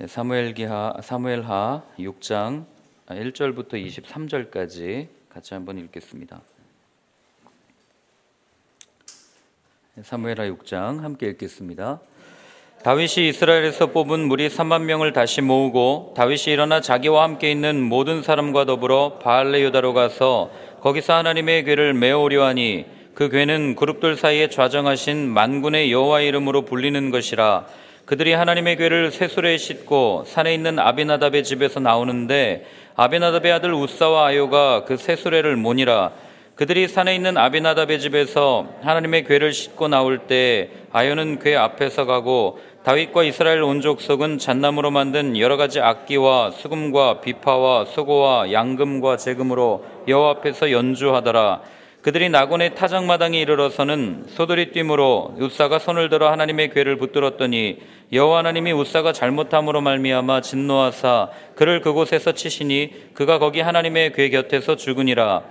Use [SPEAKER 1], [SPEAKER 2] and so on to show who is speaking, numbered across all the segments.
[SPEAKER 1] 네, 사무엘기하 사무엘하 6장 1절부터 23절까지 같이 한번 읽겠습니다. 네, 사무엘하 6장 함께 읽겠습니다. 다윗이 이스라엘에서 뽑은 무리 3만 명을 다시 모으고 다윗이 일어나 자기와 함께 있는 모든 사람과 더불어 바알레 유다로 가서 거기서 하나님의 괴를 메어오려 하니 그 괴는 그룹들 사이에 좌정하신 만군의 여호와 이름으로 불리는 것이라 그들이 하나님의 괴를 쇠술에 싣고 산에 있는 아비나답의 집에서 나오는데 아비나답의 아들 우사와 아요가 그 쇠수레를 모니라 그들이 산에 있는 아비나답의 집에서 하나님의 괴를 싣고 나올 때 아요는 괴 앞에서 가고 다윗과 이스라엘 온 족속은 잣나무로 만든 여러 가지 악기와 수금과 비파와 수고와 양금과 재금으로 여호와 앞에서 연주하더라. 그들이 나곤의 타작마당에 이르러서는 소들이 뛰므로 우사가 손을 들어 하나님의 괴를 붙들었더니 여호와 하나님이 우사가 잘못함으로 말미암아 진노하사 그를 그곳에서 치시니 그가 거기 하나님의 괴 곁에서 죽으니라.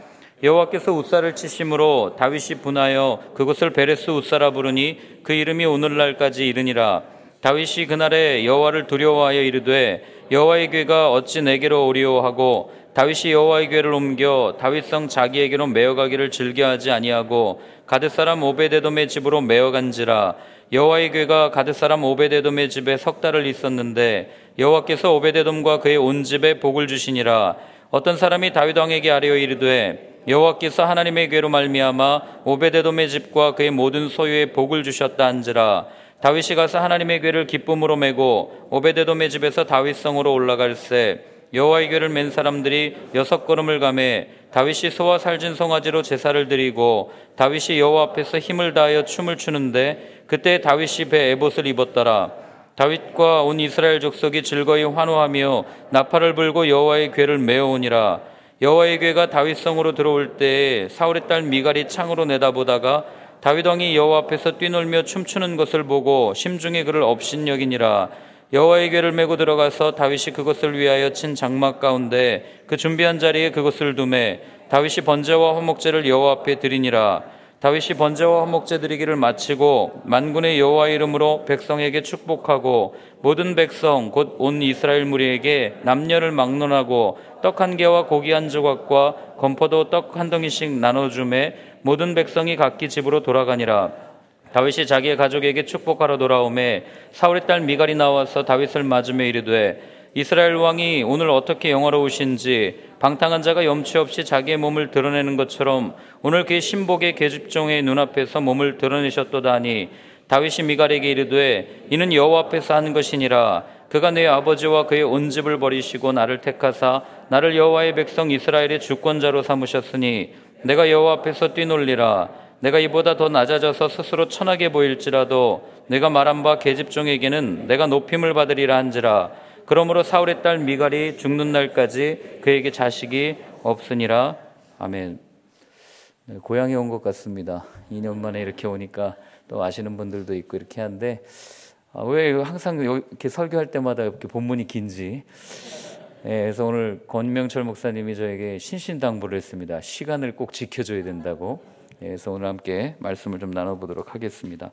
[SPEAKER 1] 여호와께서 우사를 치심으로 다윗이 분하여 그곳을 베레스 우사라 부르니 그 이름이 오늘날까지 이르니라. 다윗이 그날에 여호와를 두려워하여 이르되 여호와의 괴가 어찌 내게로 오리오 하고 다윗이 여호와의 괴를 옮겨 다윗성 자기에게로 메어가기를 즐겨하지 아니하고 가드 사람 오베데돔의 집으로 메어간지라 여호와의 괴가 가드 사람 오베데돔의 집에 석 달을 있었는데 여호와께서 오베데돔과 그의 온 집에 복을 주시니라. 어떤 사람이 다윗 왕에게 아뢰어 이르되 여호와께서 하나님의 괴로 말미암아 오베데돔의 집과 그의 모든 소유에 복을 주셨다 한지라. 다윗이 가서 하나님의 괴를 기쁨으로 메고 오베데돔의 집에서 다윗성으로 올라갈새 여호와의 괴를 맨 사람들이 여섯 걸음을 가매 다윗이 소와 살진 송아지로 제사를 드리고 다윗이 여호와 앞에서 힘을 다하여 춤을 추는데 그때 다윗이 배 에봇을 입었더라. 다윗과 온 이스라엘 족속이 즐거이 환호하며 나팔을 불고 여호와의 괴를 메어오니라. 여호와의 괴가 다윗 성으로 들어올 때 사울의 딸 미갈이 창으로 내다보다가 다윗 왕이 여호와 앞에서 뛰놀며 춤추는 것을 보고 심중에 그를 업신여기니라 여호와의 괴를 메고 들어가서 다윗이 그것을 위하여 친 장막 가운데 그 준비한 자리에 그것을 두매 다윗이 번제와 화목제를 여호와 앞에 드리니라. 다윗이 번제와 화목제 드리기를 마치고 만군의 여호와 이름으로 백성에게 축복하고 모든 백성 곧 온 이스라엘 무리에게 남녀를 막론하고 떡 한 개와 고기 한 조각과 건포도 떡 한 덩이씩 나눠 주매 모든 백성이 각기 집으로 돌아가니라 다윗이 자기의 가족에게 축복하러 돌아오매 사울의 딸 미갈이 나와서 다윗을 맞으며 이르되 이스라엘 왕이 오늘 어떻게 영화로우신지 방탕한 자가 염치 없이 자기의 몸을 드러내는 것처럼 오늘 그의 신복의 계집종의 눈앞에서 몸을 드러내셨도다 하니 다윗이 미갈에게 이르되 이는 여호와 앞에서 하는 것이니라. 그가 내 아버지와 그의 온 집을 버리시고 나를 택하사 나를 여호와의 백성 이스라엘의 주권자로 삼으셨으니 내가 여호와 앞에서 뛰놀리라 내가 이보다 더 낮아져서 스스로 천하게 보일지라도 내가 말한 바 계집종에게는 내가 높임을 받으리라 한지라 그러므로 사울의 딸 미갈이 죽는 날까지 그에게 자식이 없으니라 아멘. 네, 고향에 온 것 같습니다. 2년 만에 이렇게 오니까 또 아시는 분들도 있고 이렇게 하는데 아, 왜 항상 이렇게 설교할 때마다 이렇게 본문이 긴지. 네, 그래서 오늘 권명철 목사님이 저에게 신신당부를 했습니다. 시간을 꼭 지켜줘야 된다고. 예, 그래서 오늘 함께 말씀을 좀 나눠보도록 하겠습니다.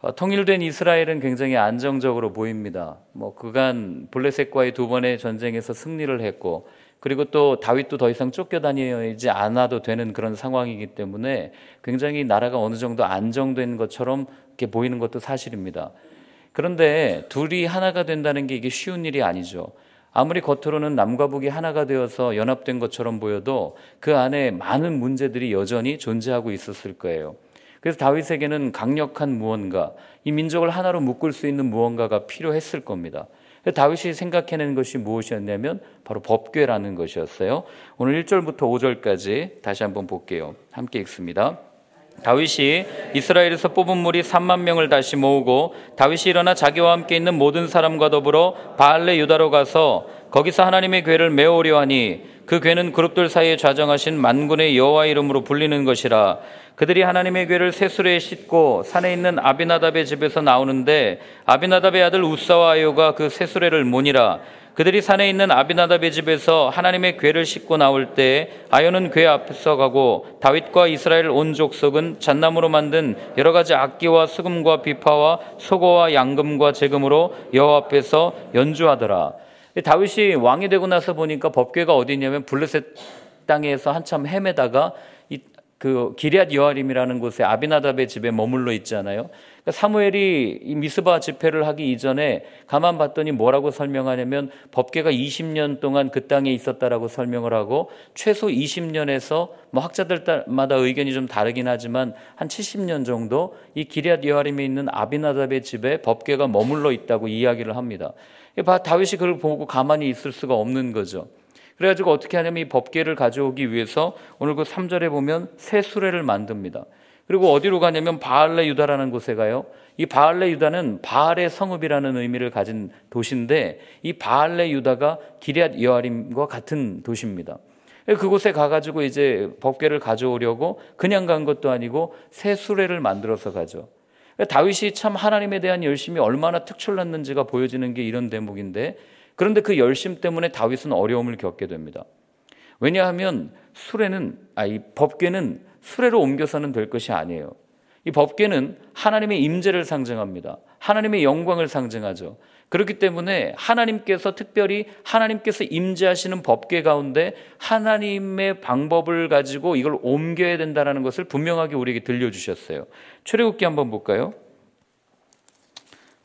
[SPEAKER 1] 어, 통일된 이스라엘은 굉장히 안정적으로 보입니다. 뭐 그간 블레셋과의 두 번의 전쟁에서 승리를 했고 그리고 또 다윗도 더 이상 쫓겨다니지 않아도 되는 그런 상황이기 때문에 굉장히 나라가 어느 정도 안정된 것처럼 이렇게 보이는 것도 사실입니다. 그런데 둘이 하나가 된다는 게 이게 쉬운 일이 아니죠. 아무리 겉으로는 남과 북이 하나가 되어서 연합된 것처럼 보여도 그 안에 많은 문제들이 여전히 존재하고 있었을 거예요. 그래서 다윗에게는 강력한 무언가, 이 민족을 하나로 묶을 수 있는 무언가가 필요했을 겁니다. 다윗이 생각해낸 것이 무엇이었냐면 바로 법궤라는 것이었어요. 오늘 1절부터 5절까지 다시 한번 볼게요. 함께 읽습니다. 다윗이 이스라엘에서 뽑은 무리 3만 명을 다시 모으고 다윗이 일어나 자기와 함께 있는 모든 사람과 더불어 바알레 유다로 가서 거기서 하나님의 괴를 메오려 하니 그 괴는 그룹들 사이에 좌정하신 만군의 여호와 이름으로 불리는 것이라. 그들이 하나님의 괴를 세수레에 싣고 산에 있는 아비나답의 집에서 나오는데 아비나답의 아들 우사와 아요가 그 세수레를 모니라 그들이 산에 있는 아비나답의 집에서 하나님의 궤를 싣고 나올 때 아연은 궤 앞서 가고 다윗과 이스라엘 온 족속은 잣나무로 만든 여러 가지 악기와 수금과 비파와 소고와 양금과 재금으로 여호와 앞에서 연주하더라. 다윗이 왕이 되고 나서 보니까 법궤가 어디 있냐면 블레셋 땅에서 한참 헤매다가 그 기리앗 여아림이라는 곳에 아비나답의 집에 머물러 있잖아요. 그러니까 사무엘이 이 미스바 집회를 하기 이전에 가만 봤더니 뭐라고 설명하냐면 법계가 20년 동안 그 땅에 있었다라고 설명을 하고 최소 20년에서 뭐 학자들마다 의견이 좀 다르긴 하지만 한 70년 정도 이 기리앗 여아림에 있는 아비나답의 집에 법계가 머물러 있다고 이야기를 합니다. 다윗이 그걸 보고 가만히 있을 수가 없는 거죠. 그래가지고 어떻게 하냐면 이 법계를 가져오기 위해서 오늘 그 3절에 보면 새 수레를 만듭니다. 그리고 어디로 가냐면 바알레 유다라는 곳에 가요. 이 바알레 유다는 바알의 성읍이라는 의미를 가진 도시인데 이 바알레 유다가 기리앗 여아림과 같은 도시입니다. 그곳에 가가지고 이제 법계를 가져오려고 그냥 간 것도 아니고 새 수레를 만들어서 가죠. 다윗이 참 하나님에 대한 열심이 얼마나 특출났는지가 보여지는 게 이런 대목인데 그런데 그 열심 때문에 다윗은 어려움을 겪게 됩니다. 왜냐하면 수레는 아이 법궤는 수레로 옮겨서는 될 것이 아니에요. 이 법궤는 하나님의 임재를 상징합니다. 하나님의 영광을 상징하죠. 그렇기 때문에 하나님께서 특별히 하나님께서 임재하시는 법궤 가운데 하나님의 방법을 가지고 이걸 옮겨야 된다는 것을 분명하게 우리에게 들려주셨어요. 출애굽기 한번 볼까요?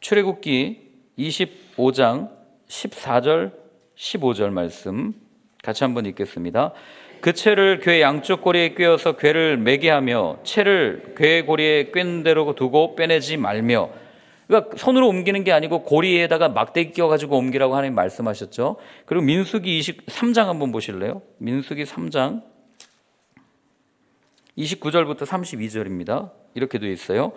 [SPEAKER 1] 출애굽기 25장 14절, 15절 말씀 같이 한번 읽겠습니다. 그 채를 괴 양쪽 고리에 꿰어서 괴를 매게 하며 채를 괴 고리에 꿰는 대로 두고 빼내지 말며 그러니까 손으로 옮기는 게 아니고 고리에다가 막대기 껴가지고 옮기라고 하나님 말씀하셨죠. 그리고 민수기 23장 한번 보실래요? 민수기 3장 29절부터 32절입니다. 이렇게 되어 있어요.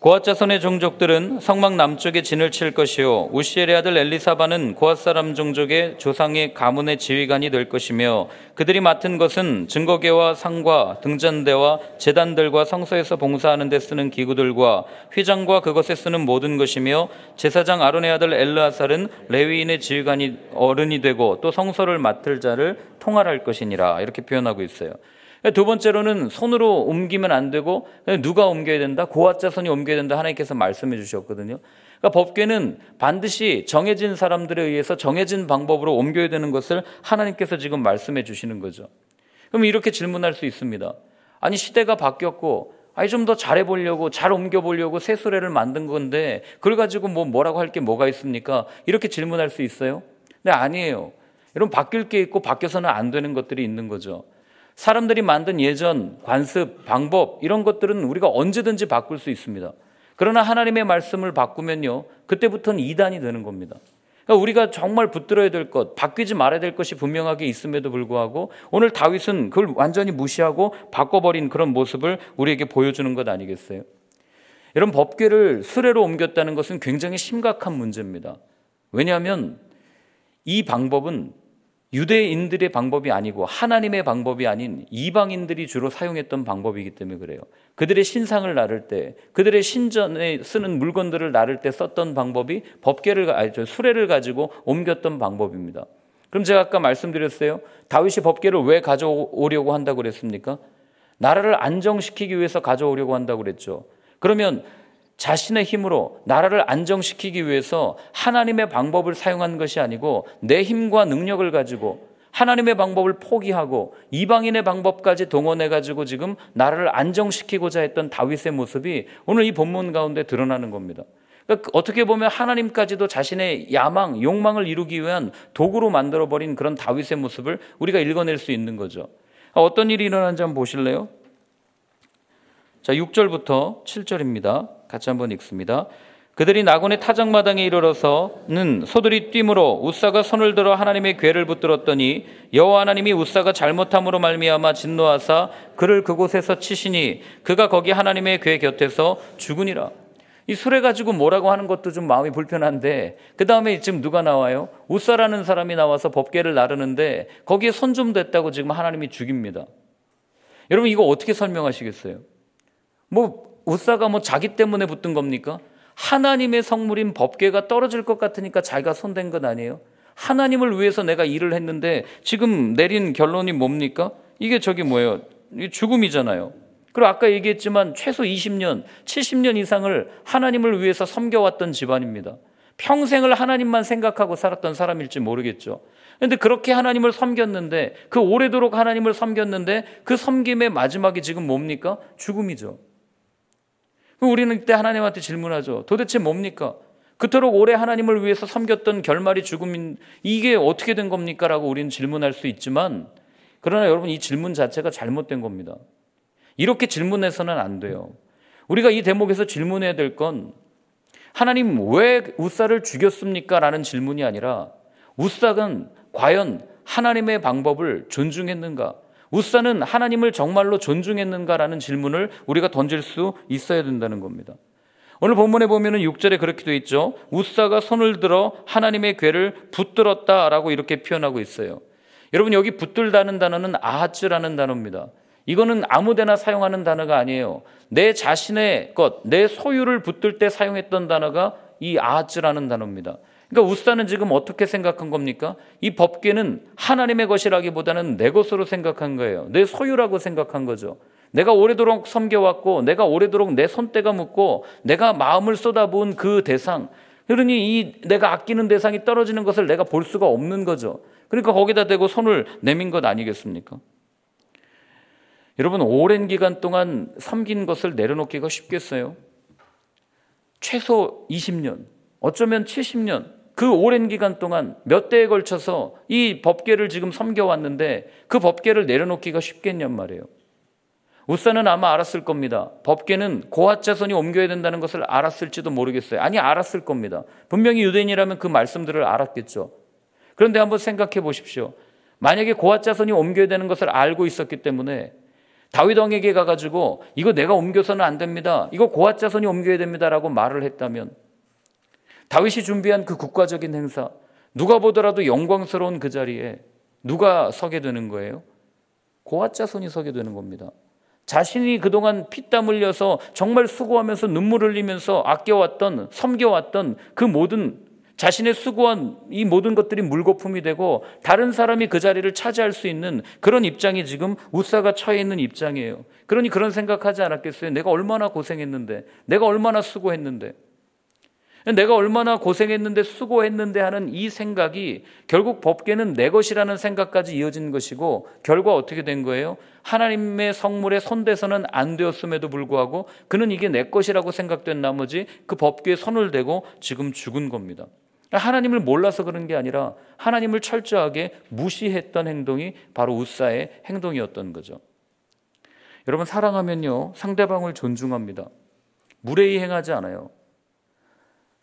[SPEAKER 1] 고앗 자손의 종족들은 성막 남쪽에 진을 칠 것이요 우시엘의 아들 엘리사바는 고앗 사람 종족의 조상의 가문의 지휘관이 될 것이며 그들이 맡은 것은 증거계와 상과 등잔대와 재단들과 성소에서 봉사하는 데 쓰는 기구들과 휘장과 그것에 쓰는 모든 것이며 제사장 아론의 아들 엘르아살은 레위인의 지휘관이 어른이 되고 또 성소를 맡을 자를 통할할 것이니라 이렇게 표현하고 있어요. 두 번째로는 손으로 옮기면 안 되고 누가 옮겨야 된다? 고아자손이 옮겨야 된다. 하나님께서 말씀해 주셨거든요. 그러니까 법계는 반드시 정해진 사람들에 의해서 정해진 방법으로 옮겨야 되는 것을 하나님께서 지금 말씀해 주시는 거죠. 그럼 이렇게 질문할 수 있습니다. 아니 시대가 바뀌었고 아니 좀 더 잘해 보려고 잘 옮겨 보려고 새 수레를 만든 건데 그걸 가지고 뭐 뭐라고 할 게 뭐가 있습니까? 이렇게 질문할 수 있어요? 네, 아니에요. 여러분 바뀔 게 있고 바뀌어서는 안 되는 것들이 있는 거죠. 사람들이 만든 예전, 관습, 방법, 이런 것들은 우리가 언제든지 바꿀 수 있습니다. 그러나 하나님의 말씀을 바꾸면요, 그때부터는 이단이 되는 겁니다. 그러니까 우리가 정말 붙들어야 될 것, 바뀌지 말아야 될 것이 분명하게 있음에도 불구하고 오늘 다윗은 그걸 완전히 무시하고 바꿔버린 그런 모습을 우리에게 보여주는 것 아니겠어요? 여러분, 법궤를 수레로 옮겼다는 것은 굉장히 심각한 문제입니다. 왜냐하면 이 방법은 유대인들의 방법이 아니고 하나님의 방법이 아닌 이방인들이 주로 사용했던 방법이기 때문에 그래요. 그들의 신상을 나를 때, 그들의 신전에 쓰는 물건들을 나를 때 썼던 방법이 법계를, 아니, 수레를 가지고 옮겼던 방법입니다. 그럼 제가 아까 말씀드렸어요. 다윗이 법계를 왜 가져오려고 한다고 그랬습니까? 나라를 안정시키기 위해서 가져오려고 한다고 그랬죠. 그러면 자신의 힘으로 나라를 안정시키기 위해서 하나님의 방법을 사용한 것이 아니고 내 힘과 능력을 가지고 하나님의 방법을 포기하고 이방인의 방법까지 동원해 가지고 지금 나라를 안정시키고자 했던 다윗의 모습이 오늘 이 본문 가운데 드러나는 겁니다. 그러니까 어떻게 보면 하나님까지도 자신의 야망, 욕망을 이루기 위한 도구로 만들어 버린 그런 다윗의 모습을 우리가 읽어낼 수 있는 거죠. 어떤 일이 일어난지 한번 보실래요? 자, 6절부터 7절입니다. 같이 한번 읽습니다. 그들이 나곤의 타작마당에 이르러서는 소들이 뛰므로 우사가 손을 들어 하나님의 괴를 붙들었더니 여호와 하나님이 우사가 잘못함으로 말미암아 진노하사 그를 그곳에서 치시니 그가 거기 하나님의 괴 곁에서 죽으니라. 이 술에 가지고 뭐라고 하는 것도 좀 마음이 불편한데 그 다음에 지금 누가 나와요? 우사라는 사람이 나와서 법계를 나르는데 거기에 손 좀 댔다고 지금 하나님이 죽입니다. 여러분 이거 어떻게 설명하시겠어요? 뭐 우사가 뭐 자기 때문에 붙든 겁니까? 하나님의 성물인 법궤가 떨어질 것 같으니까 자기가 손댄 것 아니에요? 하나님을 위해서 내가 일을 했는데 지금 내린 결론이 뭡니까? 이게 저기 뭐예요? 죽음이잖아요. 그리고 아까 얘기했지만 최소 20년, 70년 이상을 하나님을 위해서 섬겨왔던 집안입니다. 평생을 하나님만 생각하고 살았던 사람일지 모르겠죠. 근데 그렇게 하나님을 섬겼는데 그 오래도록 하나님을 섬겼는데 그 섬김의 마지막이 지금 뭡니까? 죽음이죠. 우리는 이때 하나님한테 질문하죠. 도대체 뭡니까? 그토록 오래 하나님을 위해서 섬겼던 결말이 죽음인 이게 어떻게 된 겁니까? 라고 우리는 질문할 수 있지만 그러나 여러분 이 질문 자체가 잘못된 겁니다. 이렇게 질문해서는 안 돼요. 우리가 이 대목에서 질문해야 될 건 하나님 왜 우사를 죽였습니까? 라는 질문이 아니라 우삭은 과연 하나님의 방법을 존중했는가? 우사는 하나님을 정말로 존중했는가라는 질문을 우리가 던질 수 있어야 된다는 겁니다. 오늘 본문에 보면은 6절에 그렇게 되어 있죠. 우사가 손을 들어 하나님의 괴를 붙들었다라고 이렇게 표현하고 있어요. 여러분 여기 붙들다는 단어는 아하츠라는 단어입니다. 이거는 아무데나 사용하는 단어가 아니에요. 내 자신의 것, 내 소유를 붙들 때 사용했던 단어가 이 아하츠라는 단어입니다. 그러니까 우사는 지금 어떻게 생각한 겁니까? 이 법계는 하나님의 것이라기보다는 내 것으로 생각한 거예요. 내 소유라고 생각한 거죠. 내가 오래도록 섬겨왔고, 내가 오래도록 내 손때가 묻고, 내가 마음을 쏟아부은 그 대상, 그러니 이 내가 아끼는 대상이 떨어지는 것을 내가 볼 수가 없는 거죠. 그러니까 거기다 대고 손을 내민 것 아니겠습니까? 여러분, 오랜 기간 동안 섬긴 것을 내려놓기가 쉽겠어요? 최소 20년, 어쩌면 70년, 그 오랜 기간 동안 몇 대에 걸쳐서 이 법계를 지금 섬겨왔는데 그 법계를 내려놓기가 쉽겠냔 말이에요. 우사는 아마 알았을 겁니다. 법계는 고핫 자손이 옮겨야 된다는 것을 알았을지도 모르겠어요. 아니 알았을 겁니다. 분명히 유대인이라면 그 말씀들을 알았겠죠. 그런데 한번 생각해 보십시오. 만약에 고핫 자손이 옮겨야 되는 것을 알고 있었기 때문에 다윗 왕에게 가가지고 이거 내가 옮겨서는 안 됩니다. 이거 고핫 자손이 옮겨야 됩니다라고 말을 했다면 다윗이 준비한 그 국가적인 행사 누가 보더라도 영광스러운 그 자리에 누가 서게 되는 거예요? 고핫 자손이 서게 되는 겁니다. 자신이 그동안 피땀 흘려서 정말 수고하면서 눈물 흘리면서 아껴왔던 섬겨왔던 그 모든 자신의 수고한 이 모든 것들이 물거품이 되고 다른 사람이 그 자리를 차지할 수 있는 그런 입장이 지금 우사가 처해 있는 입장이에요. 그러니 그런 생각하지 않았겠어요? 내가 얼마나 고생했는데, 내가 얼마나 수고했는데. 내가 얼마나 고생했는데 수고했는데 하는 이 생각이 결국 법계는 내 것이라는 생각까지 이어진 것이고 결과 어떻게 된 거예요? 하나님의 성물에 손대서는 안 되었음에도 불구하고 그는 이게 내 것이라고 생각된 나머지 그 법계에 손을 대고 지금 죽은 겁니다. 하나님을 몰라서 그런 게 아니라 하나님을 철저하게 무시했던 행동이 바로 우사의 행동이었던 거죠. 여러분 사랑하면요 상대방을 존중합니다. 무례히 행하지 않아요.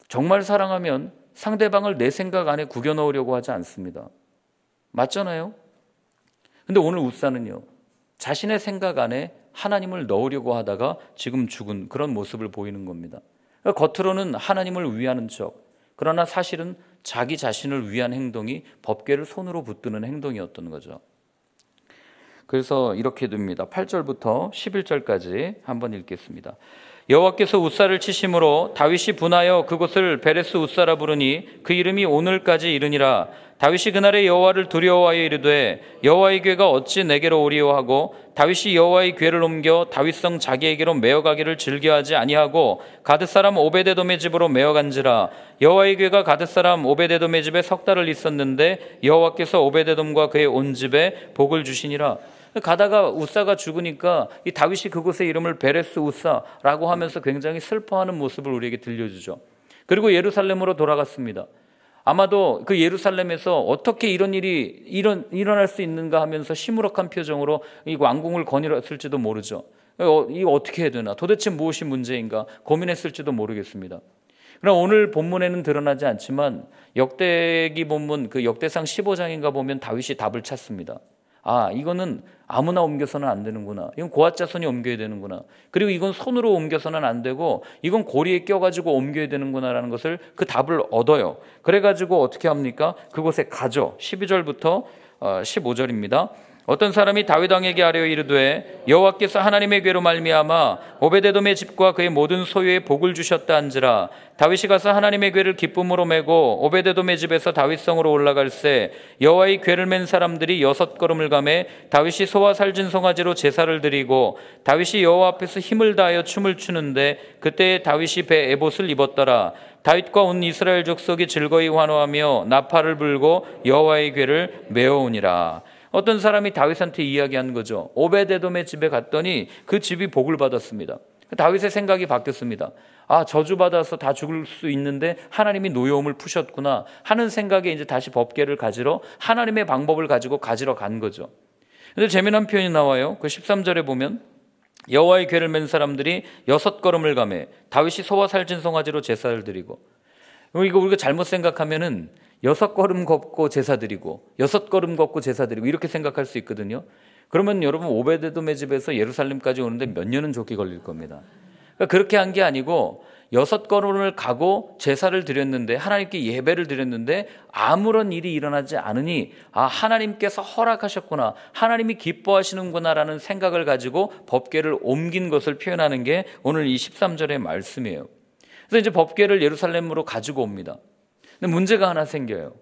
[SPEAKER 1] 정말 사랑하면 상대방을 내 생각 안에 구겨 넣으려고 하지 않습니다. 맞잖아요? 근데 오늘 우사는요, 자신의 생각 안에 하나님을 넣으려고 하다가 지금 죽은 그런 모습을 보이는 겁니다. 그러니까 겉으로는 하나님을 위하는 척, 그러나 사실은 자기 자신을 위한 행동이 법궤를 손으로 붙드는 행동이었던 거죠. 그래서 이렇게 됩니다. 8절부터 11절까지 한번 읽겠습니다. 여호와께서 우사를 치심으로 다윗이 분하여 그곳을 베레스 우사라 부르니 그 이름이 오늘까지 이르니라. 다윗이 그날에 여호와를 두려워하여 이르되 여호와의 괴가 어찌 내게로 오리오 하고 다윗이 여호와의 괴를 옮겨 다윗성 자기에게로 메어가기를 즐겨하지 아니하고 가드 사람 오베데돔의 집으로 메어간지라. 여호와의 괴가 가드 사람 오베데돔의 집에 석 달을 있었는데 여호와께서 오베데돔과 그의 온 집에 복을 주시니라 가다가 우사가 죽으니까 이 다윗이 그곳의 이름을 베레스 우사라고 하면서 굉장히 슬퍼하는 모습을 우리에게 들려주죠. 그리고 예루살렘으로 돌아갔습니다. 아마도 그 예루살렘에서 어떻게 이런 일이 일어, 일어날 수 있는가 하면서 시무룩한 표정으로 이 왕궁을 거닐었을지도 모르죠. 어, 이거 어떻게 해야 되나? 도대체 무엇이 문제인가? 고민했을지도 모르겠습니다. 그러나 오늘 본문에는 드러나지 않지만 역대기 본문 그 역대상 15장인가 보면 다윗이 답을 찾습니다. 아, 이거는 아무나 옮겨서는 안 되는구나. 이건 고아자손이 옮겨야 되는구나. 그리고 이건 손으로 옮겨서는 안 되고 이건 고리에 껴가지고 옮겨야 되는구나라는 것을 그 답을 얻어요. 그래가지고 어떻게 합니까? 그곳에 가죠. 12절부터 15절입니다. 어, 어떤 사람이 다윗 왕에게 아뢰어 이르되 여호와께서 하나님의 괴로 말미암아 오베데돔의 집과 그의 모든 소유에 복을 주셨다 한지라. 다윗이 가서 하나님의 괴를 기쁨으로 메고 오베데돔의 집에서 다윗성으로 올라갈새 여호와의 괴를 맨 사람들이 여섯 걸음을 가매 다윗이 소와 살진 송아지로 제사를 드리고 다윗이 여호와 앞에서 힘을 다하여 춤을 추는데 그때 다윗이 배 에봇을 입었더라. 다윗과 온 이스라엘 족속이 즐거이 환호하며 나팔을 불고 여호와의 괴를 메어오니라 어떤 사람이 다윗한테 이야기한 거죠. 오베데돔의 집에 갔더니 그 집이 복을 받았습니다. 다윗의 생각이 바뀌었습니다. 아, 저주받아서 다 죽을 수 있는데 하나님이 노여움을 푸셨구나 하는 생각에 이제 다시 법계를 가지러 하나님의 방법을 가지고 가지러 간 거죠. 근데 재미난 표현이 나와요. 그 13절에 보면 여호와의 괴를 맨 사람들이 여섯 걸음을 가매 다윗이 소와 살찐 송아지로 제사를 드리고 이거 우리가 잘못 생각하면은 여섯 걸음 걷고 제사 드리고 여섯 걸음 걷고 제사 드리고 이렇게 생각할 수 있거든요. 그러면 여러분 오베데돔의 집에서 예루살렘까지 오는데 몇 년은 좋게 걸릴 겁니다. 그러니까 그렇게 한 게 아니고 여섯 걸음을 가고 제사를 드렸는데 하나님께 예배를 드렸는데 아무런 일이 일어나지 않으니 아 하나님께서 허락하셨구나 하나님이 기뻐하시는구나라는 생각을 가지고 법궤를 옮긴 것을 표현하는 게 오늘 이 13절의 말씀이에요. 그래서 이제 법궤를 예루살렘으로 가지고 옵니다. 근데 문제가 하나 생겨요.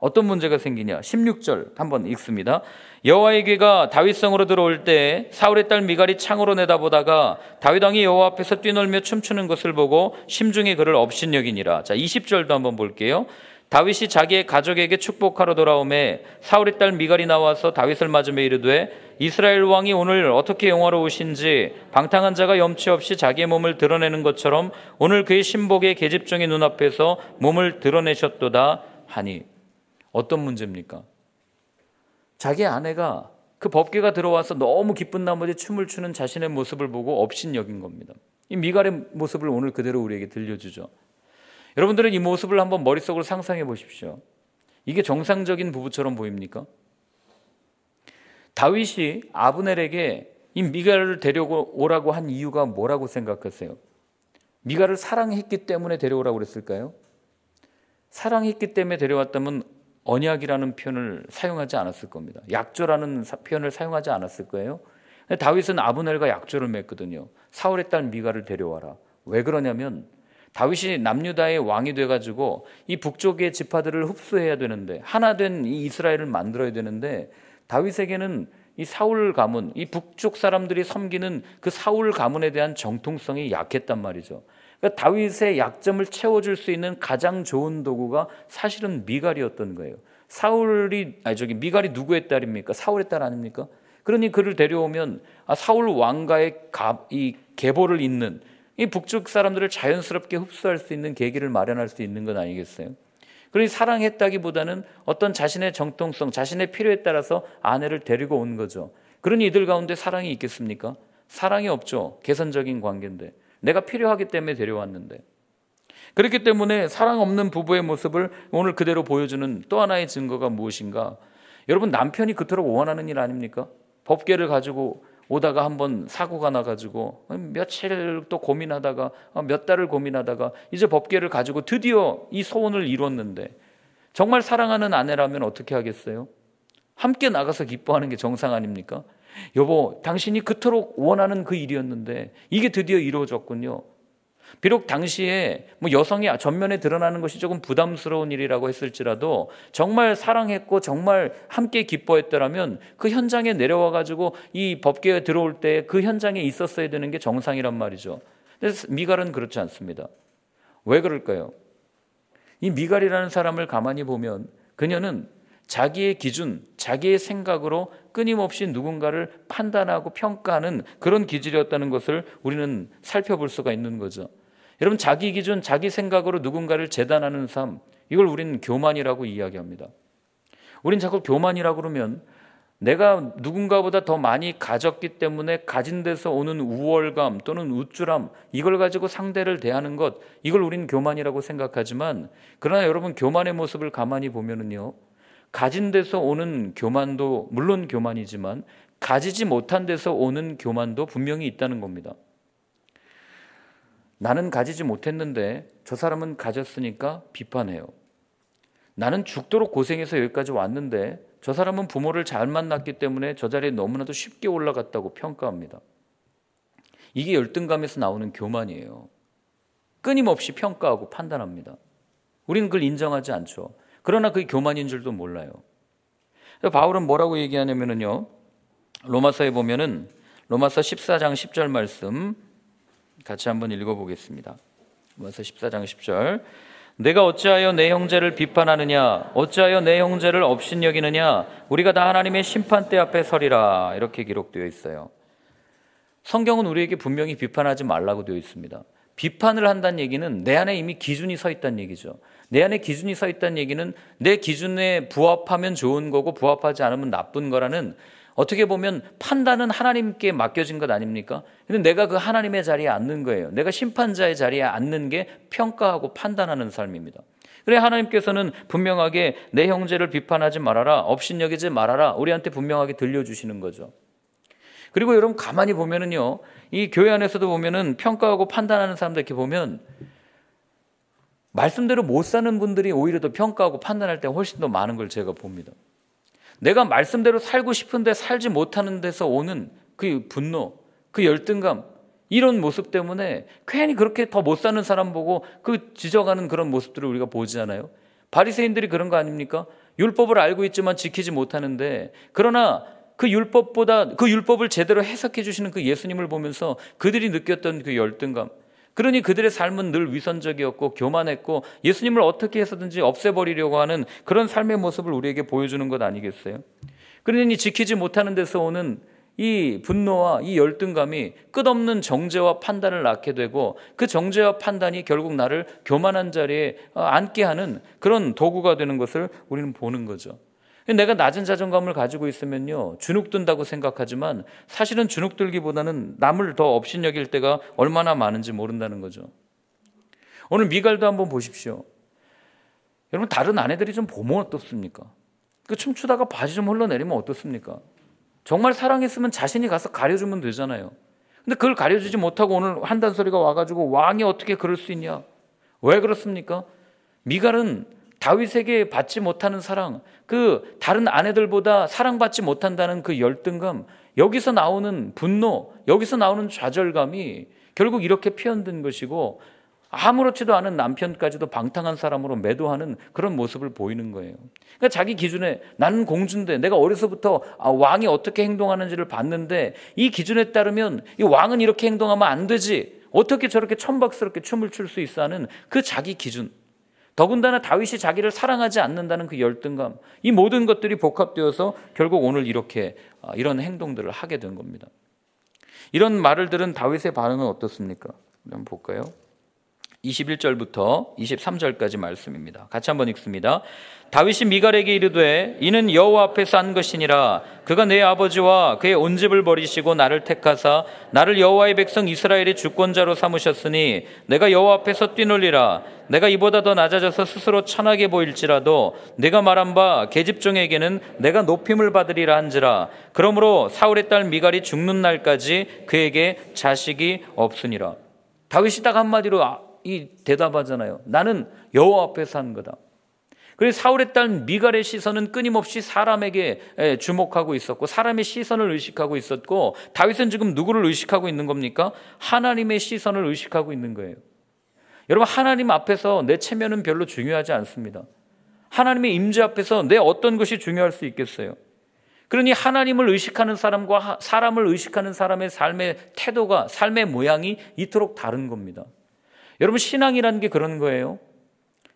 [SPEAKER 1] 어떤 문제가 생기냐? 16절 한번 읽습니다. 여호와의 귀가 다윗성으로 들어올 때 사울의 딸 미갈이 창으로 내다보다가 다윗 왕이 여호와 앞에서 뛰놀며 춤추는 것을 보고 심중에 그를 업신여기니라. 자, 20절도 한번 볼게요. 다윗이 자기의 가족에게 축복하러 돌아오매 사울의 딸 미갈이 나와서 다윗을 맞으며 이르되 이스라엘 왕이 오늘 어떻게 영화로우신지 방탕한 자가 염치 없이 자기의 몸을 드러내는 것처럼 오늘 그의 신복의 계집종의 눈앞에서 몸을 드러내셨도다 하니 어떤 문제입니까? 자기 아내가 그 법계가 들어와서 너무 기쁜 나머지 춤을 추는 자신의 모습을 보고 업신여긴 겁니다. 이 미갈의 모습을 오늘 그대로 우리에게 들려주죠. 여러분들은 이 모습을 한번 머릿속으로 상상해 보십시오. 이게 정상적인 부부처럼 보입니까? 다윗이 아브넬에게 이 미갈을 데려오라고 한 이유가 뭐라고 생각하세요? 미갈을 사랑했기 때문에 데려오라고 그랬을까요? 사랑했기 때문에 데려왔다면 언약이라는 표현을 사용하지 않았을 겁니다. 약조라는 표현을 사용하지 않았을 거예요. 다윗은 아브넬과 약조를 맺거든요. 사울의 딸 미가를 데려와라. 왜 그러냐면 다윗이 남유다의 왕이 돼가지고 이 북쪽의 지파들을 흡수해야 되는데 하나 된 이 이스라엘을 만들어야 되는데 다윗에게는 이 사울 가문, 이 북쪽 사람들이 섬기는 그 사울 가문에 대한 정통성이 약했단 말이죠. 그러니까 다윗의 약점을 채워줄 수 있는 가장 좋은 도구가 사실은 미갈이었던 거예요. 사울이 아니 저기 미갈이 누구의 딸입니까? 사울의 딸 아닙니까? 그러니 그를 데려오면 아, 사울 왕가의 가, 이 계보를 잇는 이 북쪽 사람들을 자연스럽게 흡수할 수 있는 계기를 마련할 수 있는 건 아니겠어요? 그러니 사랑했다기보다는 어떤 자신의 정통성, 자신의 필요에 따라서 아내를 데리고 온 거죠. 그러니 이들 가운데 사랑이 있겠습니까? 사랑이 없죠. 개선적인 관계인데. 내가 필요하기 때문에 데려왔는데. 그렇기 때문에 사랑 없는 부부의 모습을 오늘 그대로 보여주는 또 하나의 증거가 무엇인가? 여러분 남편이 그토록 원하는 일 아닙니까? 법계를 가지고 오다가 한번 사고가 나가지고 며칠 또 고민하다가 어, 몇 달을 고민하다가 이제 법계를 가지고 드디어 이 소원을 이뤘는데 정말 사랑하는 아내라면 어떻게 하겠어요? 함께 나가서 기뻐하는 게 정상 아닙니까? 여보, 당신이 그토록 원하는 그 일이었는데 이게 드디어 이루어졌군요. 비록 당시에 뭐 여성이 전면에 드러나는 것이 조금 부담스러운 일이라고 했을지라도 정말 사랑했고 정말 함께 기뻐했더라면 그 현장에 내려와 가지고 이 법계에 들어올 때 그 현장에 있었어야 되는 게 정상이란 말이죠. 근데 미갈은 그렇지 않습니다. 왜 그럴까요? 이 미갈이라는 사람을 가만히 보면 그녀는 자기의 기준, 자기의 생각으로 끊임없이 누군가를 판단하고 평가하는 그런 기질이었다는 것을 우리는 살펴볼 수가 있는 거죠. 여러분, 자기 기준, 자기 생각으로 누군가를 재단하는 삶, 이걸 우리는 교만이라고 이야기합니다. 우린 자꾸 교만이라고 그러면 내가 누군가보다 더 많이 가졌기 때문에 가진 데서 오는 우월감 또는 우쭐함 이걸 가지고 상대를 대하는 것 이걸 우리는 교만이라고 생각하지만 그러나 여러분 교만의 모습을 가만히 보면은요 가진 데서 오는 교만도 물론 교만이지만 가지지 못한 데서 오는 교만도 분명히 있다는 겁니다. 나는 가지지 못했는데 저 사람은 가졌으니까 비판해요. 나는 죽도록 고생해서 여기까지 왔는데 저 사람은 부모를 잘 만났기 때문에 저 자리에 너무나도 쉽게 올라갔다고 평가합니다. 이게 열등감에서 나오는 교만이에요. 끊임없이 평가하고 판단합니다. 우리는 그걸 인정하지 않죠. 그러나 그게 교만인 줄도 몰라요. 바울은 뭐라고 얘기하냐면요. 로마서에 보면은 로마서 14장 10절 말씀 같이 한번 읽어 보겠습니다. 로마서 14장 10절. 내가 어찌하여 내 형제를 비판하느냐 어찌하여 내 형제를 업신여기느냐 우리가 다 하나님의 심판대 앞에 서리라 이렇게 기록되어 있어요. 성경은 우리에게 분명히 비판하지 말라고 되어 있습니다. 비판을 한다는 얘기는 내 안에 이미 기준이 서 있다는 얘기죠. 내 안에 기준이 서 있다는 얘기는 내 기준에 부합하면 좋은 거고 부합하지 않으면 나쁜 거라는 어떻게 보면 판단은 하나님께 맡겨진 것 아닙니까? 근데 내가 그 하나님의 자리에 앉는 거예요. 내가 심판자의 자리에 앉는 게 평가하고 판단하는 삶입니다. 그래 하나님께서는 분명하게 내 형제를 비판하지 말아라, 업신여기지 말아라, 우리한테 분명하게 들려주시는 거죠. 그리고 여러분 가만히 보면은요, 이 교회 안에서도 보면은 평가하고 판단하는 사람들 이렇게 보면 말씀대로 못 사는 분들이 오히려 더 평가하고 판단할 때 훨씬 더 많은 걸 제가 봅니다. 내가 말씀대로 살고 싶은데 살지 못하는 데서 오는 그 분노, 그 열등감, 이런 모습 때문에 괜히 그렇게 더 못 사는 사람 보고 그 지적하는 그런 모습들을 우리가 보지않아요 바리새인들이 그런 거 아닙니까? 율법을 알고 있지만 지키지 못하는데 그러나 그 율법보다 그 율법을 제대로 해석해 주시는 그 예수님을 보면서 그들이 느꼈던 그 열등감. 그러니 그들의 삶은 늘 위선적이었고 교만했고 예수님을 어떻게 해서든지 없애버리려고 하는 그런 삶의 모습을 우리에게 보여주는 것 아니겠어요? 그러니 지키지 못하는 데서 오는 이 분노와 이 열등감이 끝없는 정죄와 판단을 낳게 되고 그 정죄와 판단이 결국 나를 교만한 자리에 앉게 하는 그런 도구가 되는 것을 우리는 보는 거죠. 내가 낮은 자존감을 가지고 있으면요, 주눅든다고 생각하지만 사실은 주눅들기보다는 남을 더 업신여길 때가 얼마나 많은지 모른다는 거죠. 오늘 미갈도 한번 보십시오. 여러분, 다른 아내들이 좀 보면 어떻습니까? 그 춤추다가 바지 좀 흘러내리면 어떻습니까? 정말 사랑했으면 자신이 가서 가려주면 되잖아요. 근데 그걸 가려주지 못하고 오늘 한단 소리가 와가지고 왕이 어떻게 그럴 수 있냐? 왜 그렇습니까? 미갈은 다윗에게 받지 못하는 사랑, 그 다른 아내들보다 사랑받지 못한다는 그 열등감, 여기서 나오는 분노, 여기서 나오는 좌절감이 결국 이렇게 표현된 것이고 아무렇지도 않은 남편까지도 방탕한 사람으로 매도하는 그런 모습을 보이는 거예요. 그러니까 자기 기준에 나는 공주인데 내가 어려서부터 아, 왕이 어떻게 행동하는지를 봤는데 이 기준에 따르면 이 왕은 이렇게 행동하면 안 되지. 어떻게 저렇게 천박스럽게 춤을 출 수 있어 하는 그 자기 기준. 더군다나 다윗이 자기를 사랑하지 않는다는 그 열등감, 이 모든 것들이 복합되어서 결국 오늘 이렇게 아, 이런 행동들을 하게 된 겁니다. 이런 말을 들은 다윗의 반응은 어떻습니까? 한번 볼까요? 21절부터 23절까지 말씀입니다. 같이 한번 읽습니다. 다윗이 미갈에게 이르되 이는 여호와 앞에서 한 것이니라 그가 내 아버지와 그의 온 집을 버리시고 나를 택하사 나를 여호와의 백성 이스라엘의 주권자로 삼으셨으니 내가 여호와 앞에서 뛰놀리라 내가 이보다 더 낮아져서 스스로 천하게 보일지라도 내가 말한 바 계집종에게는 내가 높임을 받으리라 한지라 그러므로 사울의 딸 미갈이 죽는 날까지 그에게 자식이 없으니라 다윗이 딱 한마디로 아, 이 대답하잖아요. 나는 여호와 앞에서 한 거다. 그래서 사울의 딸 미갈의 시선은 끊임없이 사람에게 주목하고 있었고 사람의 시선을 의식하고 있었고 다윗은 지금 누구를 의식하고 있는 겁니까? 하나님의 시선을 의식하고 있는 거예요. 여러분 하나님 앞에서 내 체면은 별로 중요하지 않습니다. 하나님의 임재 앞에서 내 어떤 것이 중요할 수 있겠어요? 그러니 하나님을 의식하는 사람과 사람을 의식하는 사람의 삶의 태도가 삶의 모양이 이토록 다른 겁니다. 여러분 신앙이라는 게 그런 거예요.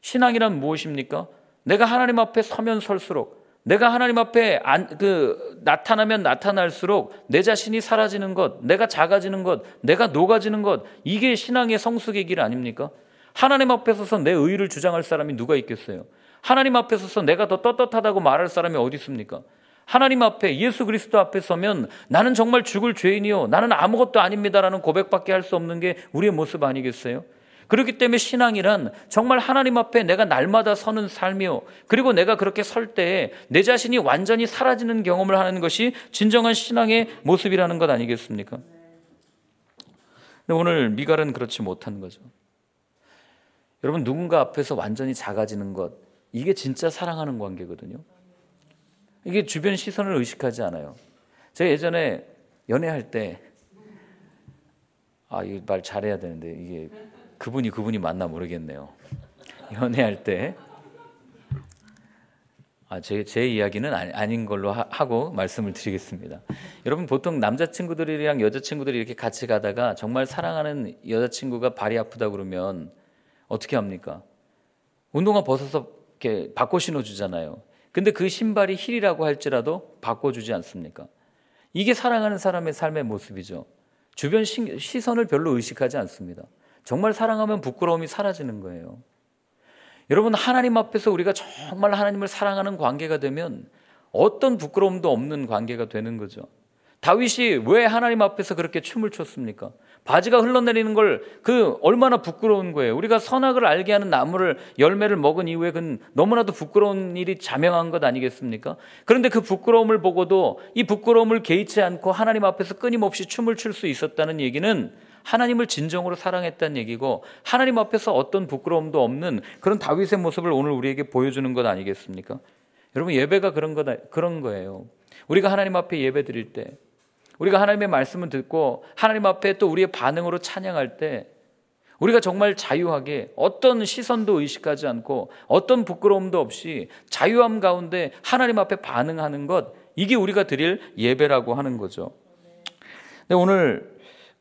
[SPEAKER 1] 신앙이란 무엇입니까? 내가 하나님 앞에 서면 설수록 내가 하나님 앞에 안, 그, 나타나면 나타날수록 내 자신이 사라지는 것, 내가 작아지는 것, 내가 녹아지는 것, 이게 신앙의 성숙의 길 아닙니까? 하나님 앞에 서서 내 의를 주장할 사람이 누가 있겠어요? 하나님 앞에 서서 내가 더 떳떳하다고 말할 사람이 어디 있습니까? 하나님 앞에 예수 그리스도 앞에 서면 나는 정말 죽을 죄인이요. 나는 아무것도 아닙니다라는 고백밖에 할 수 없는 게 우리의 모습 아니겠어요? 그렇기 때문에 신앙이란 정말 하나님 앞에 내가 날마다 서는 삶이요. 그리고 내가 그렇게 설때내 자신이 완전히 사라지는 경험을 하는 것이 진정한 신앙의 모습이라는 것 아니겠습니까? 근데 오늘 미갈은 그렇지 못한 거죠. 여러분, 누군가 앞에서 완전히 작아지는 것, 이게 진짜 사랑하는 관계거든요. 이게 주변 시선을 의식하지 않아요. 제가 예전에 연애할 때, 아, 이 말 잘해야 되는데, 이게 그분이 그분이 맞나 모르겠네요. 연애할 때, 아, 제, 제 이야기는 아 닌 걸로 하, 고 말씀을 드리겠습니다. 여러분 보통 남자친구들이랑 여자친구들이 이렇게 같이 가다가 정말 사랑하는 여자친구가 발이 아프다 그러면 어떻게 합니까? 운동화 벗어서 이렇게 바꿔 신어주잖아요. 근데 그 신발이 힐이라고 할지라도 바꿔주지 않습니까? 이게 사랑하는 사람의 삶의 모습이죠. 주변 시선을 별로 의식하지 않습니다. 정말 사랑하면 부끄러움이 사라지는 거예요. 여러분, 하나님 앞에서 우리가 정말 하나님을 사랑하는 관계가 되면 어떤 부끄러움도 없는 관계가 되는 거죠. 다윗이 왜 하나님 앞에서 그렇게 춤을 췄습니까? 바지가 흘러내리는 걸 그 얼마나 부끄러운 거예요. 우리가 선악을 알게 하는 나무를 열매를 먹은 이후에 그 너무나도 부끄러운 일이 자명한 것 아니겠습니까? 그런데 그 부끄러움을 보고도 이 부끄러움을 개의치 않고 하나님 앞에서 끊임없이 춤을 출 수 있었다는 얘기는 하나님을 진정으로 사랑했다는 얘기고 하나님 앞에서 어떤 부끄러움도 없는 그런 다윗의 모습을 오늘 우리에게 보여주는 것 아니겠습니까? 여러분 예배가 그런 거다 그런 거예요. 우리가 하나님 앞에 예배 드릴 때 우리가 하나님의 말씀을 듣고 하나님 앞에 또 우리의 반응으로 찬양할 때 우리가 정말 자유하게 어떤 시선도 의식하지 않고 어떤 부끄러움도 없이 자유함 가운데 하나님 앞에 반응하는 것 이게 우리가 드릴 예배라고 하는 거죠. 근데 오늘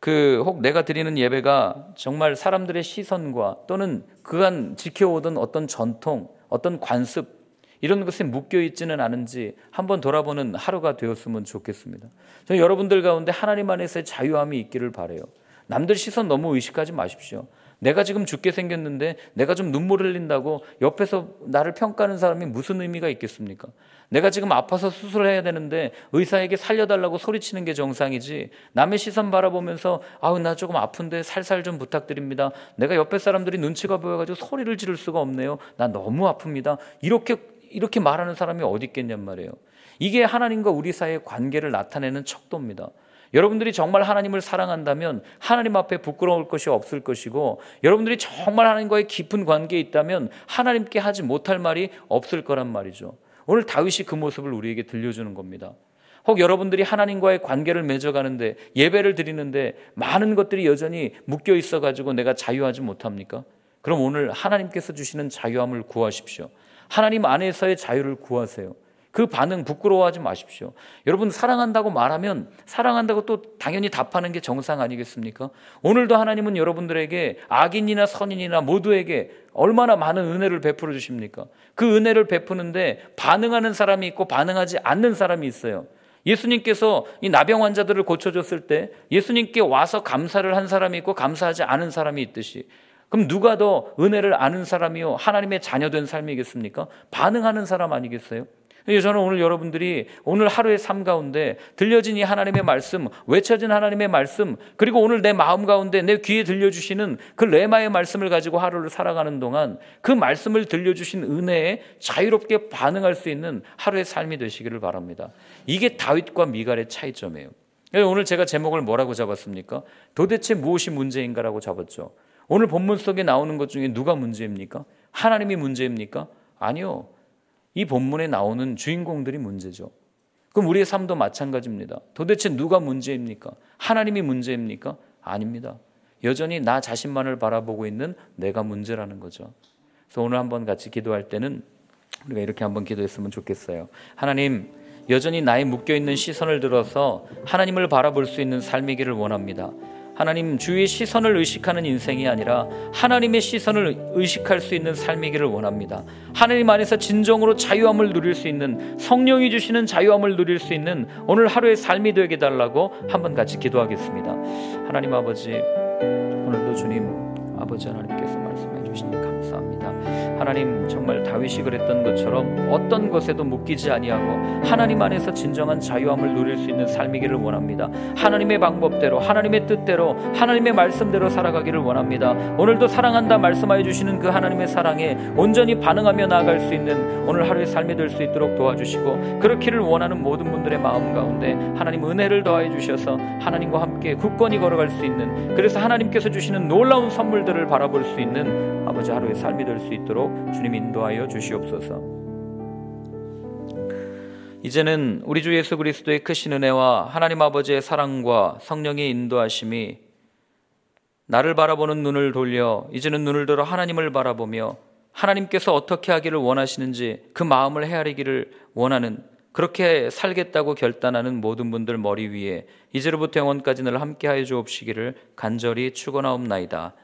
[SPEAKER 1] 그 혹 내가 드리는 예배가 정말 사람들의 시선과 또는 그간 지켜오던 어떤 전통, 어떤 관습 이런 것에 묶여 있지는 않은지 한번 돌아보는 하루가 되었으면 좋겠습니다. 저는 여러분들 가운데 하나님 안에서의 자유함이 있기를 바래요. 남들 시선 너무 의식하지 마십시오. 내가 지금 죽게 생겼는데 내가 좀 눈물 흘린다고 옆에서 나를 평가하는 사람이 무슨 의미가 있겠습니까? 내가 지금 아파서 수술을 해야 되는데 의사에게 살려달라고 소리치는 게 정상이지 남의 시선 바라보면서 아우 나 조금 아픈데 살살 좀 부탁드립니다. 내가 옆에 사람들이 눈치가 보여가지고 소리를 지를 수가 없네요. 나 너무 아픕니다. 이렇게 이렇게 말하는 사람이 어디 있겠냔 말이에요. 이게 하나님과 우리 사이의 관계를 나타내는 척도입니다. 여러분들이 정말 하나님을 사랑한다면 하나님 앞에 부끄러울 것이 없을 것이고 여러분들이 정말 하나님과의 깊은 관계에 있다면 하나님께 하지 못할 말이 없을 거란 말이죠. 오늘 다윗이 그 모습을 우리에게 들려주는 겁니다. 혹 여러분들이 하나님과의 관계를 맺어가는데 예배를 드리는데 많은 것들이 여전히 묶여 있어가지고 내가 자유하지 못합니까? 그럼 오늘 하나님께서 주시는 자유함을 구하십시오. 하나님 안에서의 자유를 구하세요. 그 반응 부끄러워하지 마십시오. 여러분 사랑한다고 말하면 사랑한다고 또 당연히 답하는 게 정상 아니겠습니까? 오늘도 하나님은 여러분들에게 악인이나 선인이나 모두에게 얼마나 많은 은혜를 베풀어 주십니까? 그 은혜를 베푸는데 반응하는 사람이 있고 반응하지 않는 사람이 있어요. 예수님께서 이 나병 환자들을 고쳐줬을 때 예수님께 와서 감사를 한 사람이 있고 감사하지 않은 사람이 있듯이 그럼 누가 더 은혜를 아는 사람이요 하나님의 자녀된 삶이겠습니까? 반응하는 사람 아니겠어요? 저는 오늘 여러분들이 오늘 하루의 삶 가운데 들려진 이 하나님의 말씀, 외쳐진 하나님의 말씀, 그리고 오늘 내 마음 가운데 내 귀에 들려주시는 그 레마의 말씀을 가지고 하루를 살아가는 동안 그 말씀을 들려주신 은혜에 자유롭게 반응할 수 있는 하루의 삶이 되시기를 바랍니다. 이게 다윗과 미갈의 차이점이에요. 오늘 제가 제목을 뭐라고 잡았습니까? 도대체 무엇이 문제인가라고 잡았죠. 오늘 본문 속에 나오는 것 중에 누가 문제입니까? 하나님이 문제입니까? 아니요. 이 본문에 나오는 주인공들이 문제죠. 그럼 우리의 삶도 마찬가지입니다. 도대체 누가 문제입니까? 하나님이 문제입니까? 아닙니다. 여전히 나 자신만을 바라보고 있는 내가 문제라는 거죠. 그래서 오늘 한번 같이 기도할 때는 우리가 이렇게 한번 기도했으면 좋겠어요. 하나님, 여전히 나의 묶여 있는 시선을 들어서 하나님을 바라볼 수 있는 삶이기를 원합니다. 하나님 주의 시선을 의식하는 인생이 아니라 하나님의 시선을 의식할 수 있는 삶이기를 원합니다. 하나님 안에서 진정으로 자유함을 누릴 수 있는 성령이 주시는 자유함을 누릴 수 있는 오늘 하루의 삶이 되게 달라고 한번 같이 기도하겠습니다. 하나님 아버지 오늘도 주님 아버지 하나님께서 말씀해 주시니 감사합니다. 하나님 정말 다윗이 그랬던 것처럼 어떤 것에도 묶이지 아니하고 하나님 안에서 진정한 자유함을 누릴 수 있는 삶이기를 원합니다. 하나님의 방법대로 하나님의 뜻대로 하나님의 말씀대로 살아가기를 원합니다. 오늘도 사랑한다 말씀하여 주시는 그 하나님의 사랑에 온전히 반응하며 나아갈 수 있는 오늘 하루의 삶이 될 수 있도록 도와주시고 그렇기를 원하는 모든 분들의 마음 가운데 하나님 은혜를 더하여 주셔서 하나님과 함께 굳건히 걸어갈 수 있는 그래서 하나님께서 주시는 놀라운 선물들을 바라볼 수 있는 아버지 하루의 삶이 될 수 있도록 주님 인도하여 주시옵소서. 이제는 우리 주 예수 그리스도의 크신 은혜와 하나님 아버지의 사랑과 성령의 인도하심이 나를 바라보는 눈을 돌려 이제는 눈을 들어 하나님을 바라보며 하나님께서 어떻게 하기를 원하시는지 그 마음을 헤아리기를 원하는 그렇게 살겠다고 결단하는 모든 분들 머리 위에 이제로부터 영원까지 늘 함께하여 주옵시기를 간절히 축원하옵나이다.